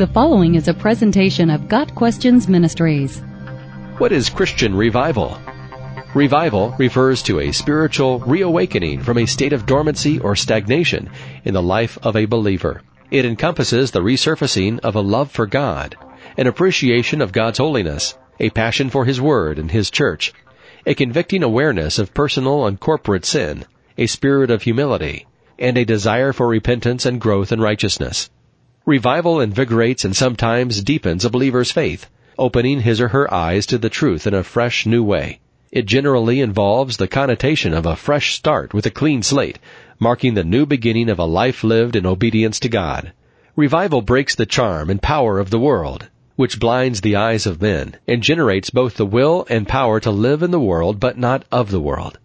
The following is a presentation of Got Questions Ministries. What is Christian revival? Revival refers to a spiritual reawakening from a state of dormancy or stagnation in the life of a believer. It encompasses the resurfacing of a love for God, an appreciation of God's holiness, a passion for His Word and His church, a convicting awareness of personal and corporate sin, a spirit of humility, and a desire for repentance and growth in righteousness. Revival invigorates and sometimes deepens a believer's faith, opening his or her eyes to the truth in a fresh new way. It generally involves the connotation of a fresh start with a clean slate, marking the new beginning of a life lived in obedience to God. Revival breaks the charm and power of the world, which blinds the eyes of men, and generates both the will and power to live in the world but not of the world.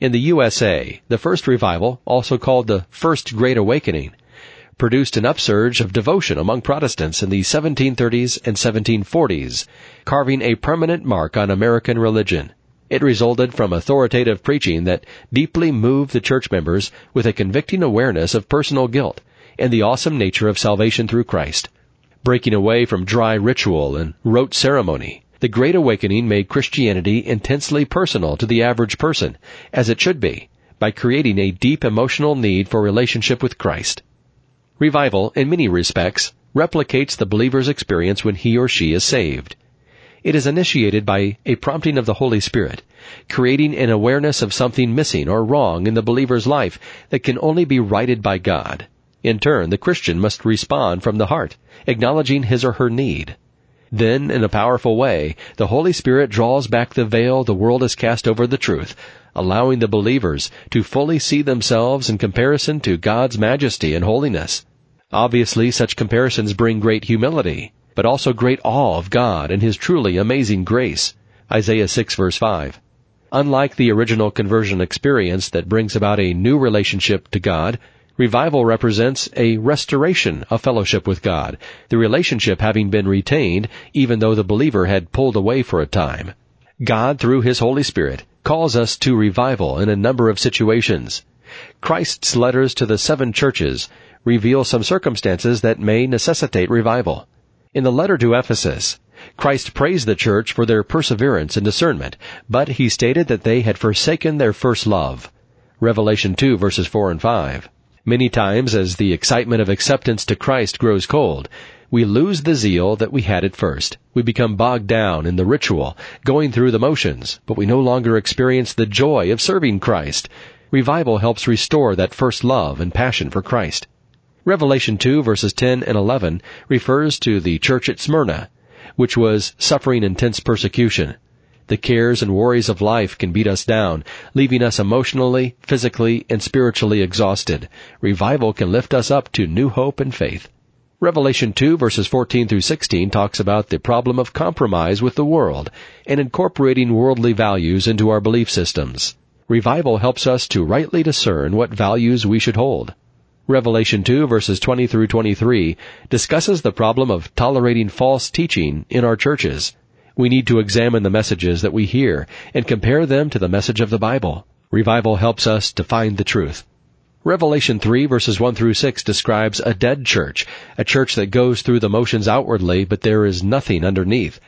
In the USA, the first revival, also called the First Great Awakening, produced an upsurge of devotion among Protestants in the 1730s and 1740s, carving a permanent mark on American religion. It resulted from authoritative preaching that deeply moved the church members with a convicting awareness of personal guilt and the awesome nature of salvation through Christ. Breaking away from dry ritual and rote ceremony, the Great Awakening made Christianity intensely personal to the average person, as it should be, by creating a deep emotional need for relationship with Christ. Revival, in many respects, replicates the believer's experience when he or she is saved. It is initiated by a prompting of the Holy Spirit, creating an awareness of something missing or wrong in the believer's life that can only be righted by God. In turn, the Christian must respond from the heart, acknowledging his or her need. Then, in a powerful way, the Holy Spirit draws back the veil the world has cast over the truth, allowing the believers to fully see themselves in comparison to God's majesty and holiness. Obviously, such comparisons bring great humility, but also great awe of God and His truly amazing grace. Isaiah 6 verse 5. Unlike the original conversion experience that brings about a new relationship to God, Revival represents a restoration of fellowship with God, the relationship having been retained even though the believer had pulled away for a time. God, through His Holy Spirit, calls us to revival in a number of situations. Christ's letters to the seven churches reveal some circumstances that may necessitate revival. In the letter to Ephesus, Christ praised the church for their perseverance and discernment, but he stated that they had forsaken their first love. Revelation 2 verses 4 and 5. Many times, as the excitement of acceptance to Christ grows cold, we lose the zeal that we had at first. We become bogged down in the ritual, going through the motions, but we no longer experience the joy of serving Christ. Revival helps restore that first love and passion for Christ. Revelation 2 verses 10 and 11 refers to the church at Smyrna, which was suffering intense persecution. The cares and worries of life can beat us down, leaving us emotionally, physically, and spiritually exhausted. Revival can lift us up to new hope and faith. Revelation 2 verses 14 through 16 talks about the problem of compromise with the world and incorporating worldly values into our belief systems. Revival helps us to rightly discern what values we should hold. Revelation 2 verses 20 through 23 discusses the problem of tolerating false teaching in our churches. We need to examine the messages that we hear and compare them to the message of the Bible. Revival helps us to find the truth. Revelation 3 verses 1 through 6 describes a dead church, a church that goes through the motions outwardly, but there is nothing underneath.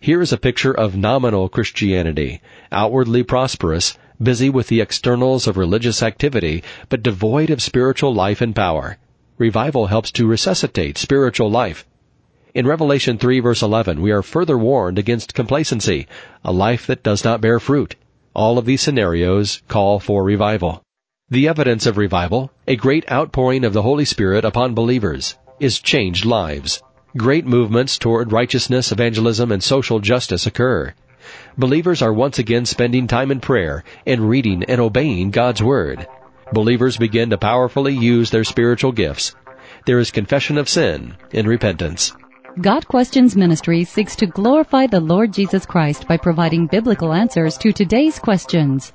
Here is a picture of nominal Christianity, outwardly prosperous, busy with the externals of religious activity, but devoid of spiritual life and power. Revival helps to resuscitate spiritual life. In Revelation 3 verse 11, we are further warned against complacency, a life that does not bear fruit. All of these scenarios call for revival. The evidence of revival, a great outpouring of the Holy Spirit upon believers, is changed lives. Great movements toward righteousness, evangelism, and social justice occur. Believers are once again spending time in prayer and reading and obeying God's Word. Believers begin to powerfully use their spiritual gifts. There is confession of sin and repentance. Got Questions Ministry seeks to glorify the Lord Jesus Christ by providing biblical answers to today's questions.